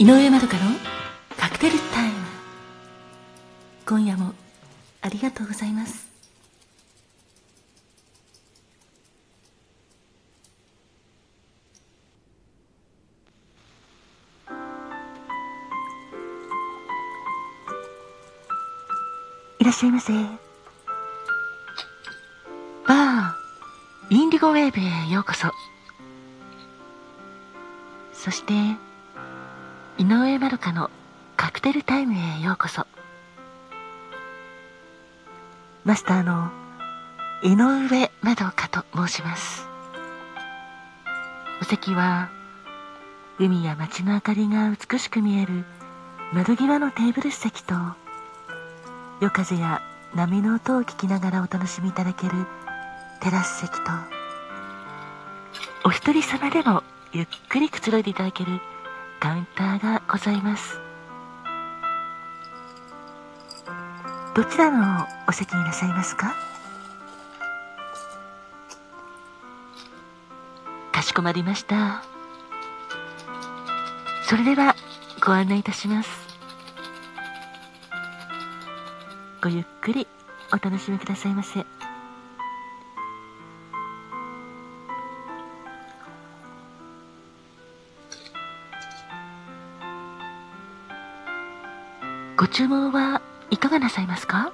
井上まどかのカクテルタイム。今夜もありがとうございます。いらっしゃいませ。バーインディゴウェーブへようこそ。そして井上まどかのカクテルタイムへようこそ。マスターの井上まどかと申します。お席は海や街の明かりが美しく見える窓際のテーブル席と夜風や波の音を聞きながらお楽しみいただけるテラス席と。お一人様でもゆっくりくつろいでいただけるカウンターがございます。どちらのお席になさいますか？かしこまりました。それではご案内いたします。ごゆっくりお楽しみくださいませ。ご注文はいかがなさいますか？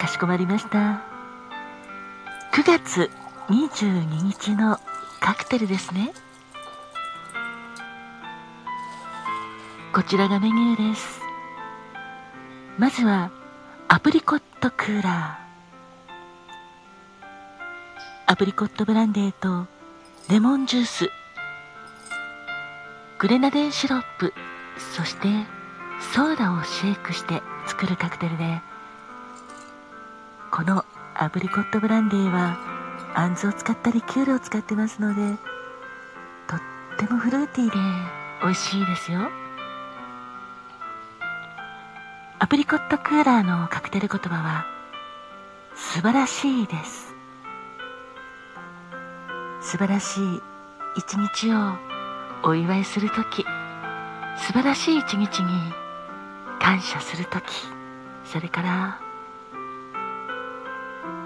かしこまりました。9月22日のカクテルですね。こちらがメニューです。まずはアプリコットクーラー。アプリコットブランデーとレモンジュース。グレナデンシロップ。そしてソーダをシェイクして作るカクテルでこのアプリコットブランデーはあんずを使ったリキュールを使ってますのでとってもフルーティーで美味しいですよ。アプリコットクーラーのカクテル言葉は素晴らしいです。素晴らしい一日をお祝いする時素晴らしい一日に感謝する時それから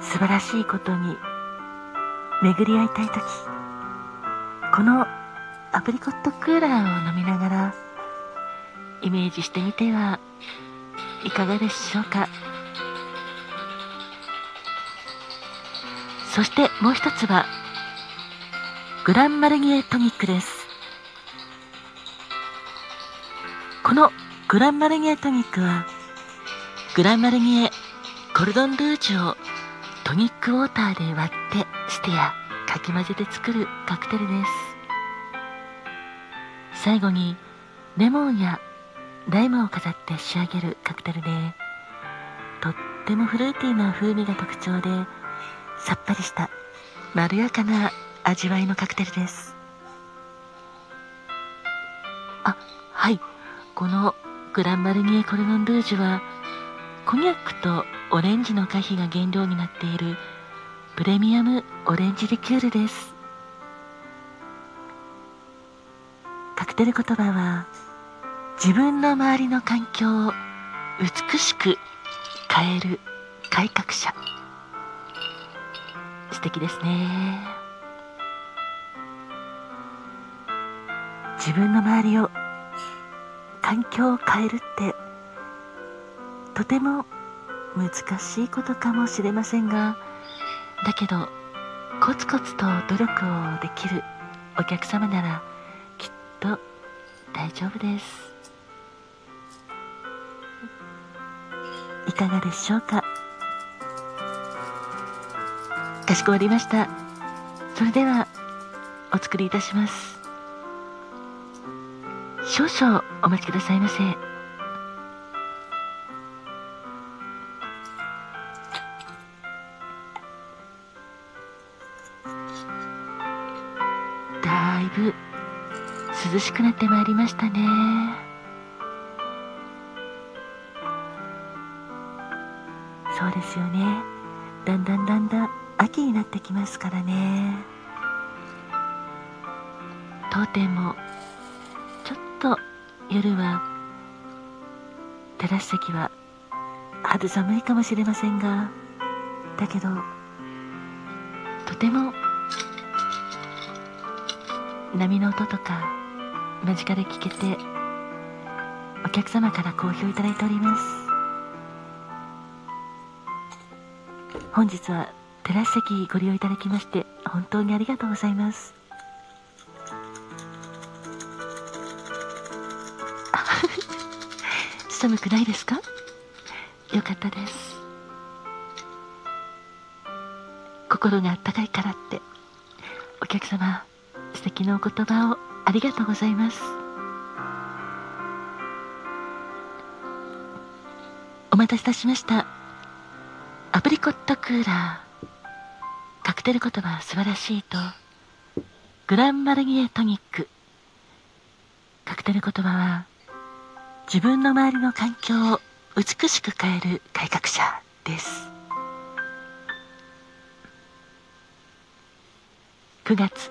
素晴らしいことに巡り合いたい時このアプリコットクーラーを飲みながらイメージしてみてはいかがでしょうか。そしてもう一つはグランマルギエトニックです。このグランマルギエトニックは、グランマルギエコルドンルージュをトニックウォーターで割ってステやかき混ぜて作るカクテルです。最後にレモンやライムを飾って仕上げるカクテルで、とってもフルーティーな風味が特徴で、さっぱりしたまろやかな味わいのカクテルです。あ、はい。このグランマルニエコルノンルージュはコニャックとオレンジの果皮が原料になっているプレミアムオレンジリキュールです。カクテル言葉は自分の周りの環境を美しく変える改革者。素敵ですね。自分の周りを環境を変えるってとても難しいことかもしれませんがだけどコツコツと努力をできるお客様ならきっと大丈夫です。いかがでしょうか？かしこまりました。それではお作りいたします。少々お待ちくださいませ。だいぶ涼しくなってまいりましたね。そうですよね。だんだんだんだん秋になってきますからね。当店もと夜はテラス席は肌寒いかもしれませんがだけどとても波の音とか間近で聞けてお客様から好評いただいております。本日はテラス席ご利用いただきまして本当にありがとうございます。寒くないですか？よかったです。心があったかいからって。お客様素敵なお言葉をありがとうございます。お待たせいたしました。アプリコットクーラー。カクテル言葉素晴らしいと。グランマルギエトニック。カクテル言葉は自分の周りの環境を美しく変える改革者です。9月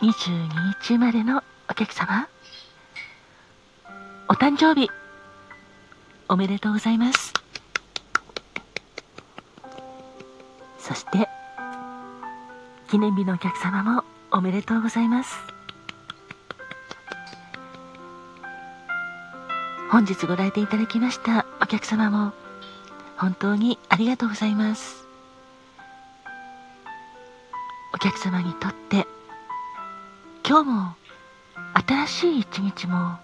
22日生まれのお客様。お誕生日おめでとうございます。そして記念日のお客様もおめでとうございます。本日ご来店いただきましたお客様も本当にありがとうございますお客様にとって今日も新しい一日も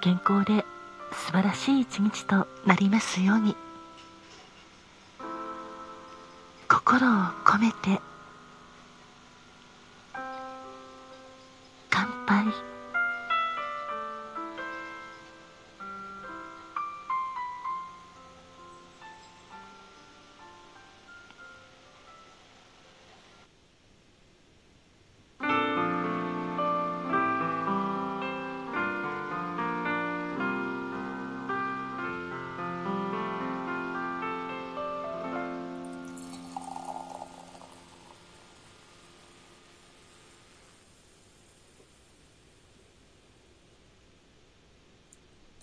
健康で素晴らしい一日となりますように心を込めて乾杯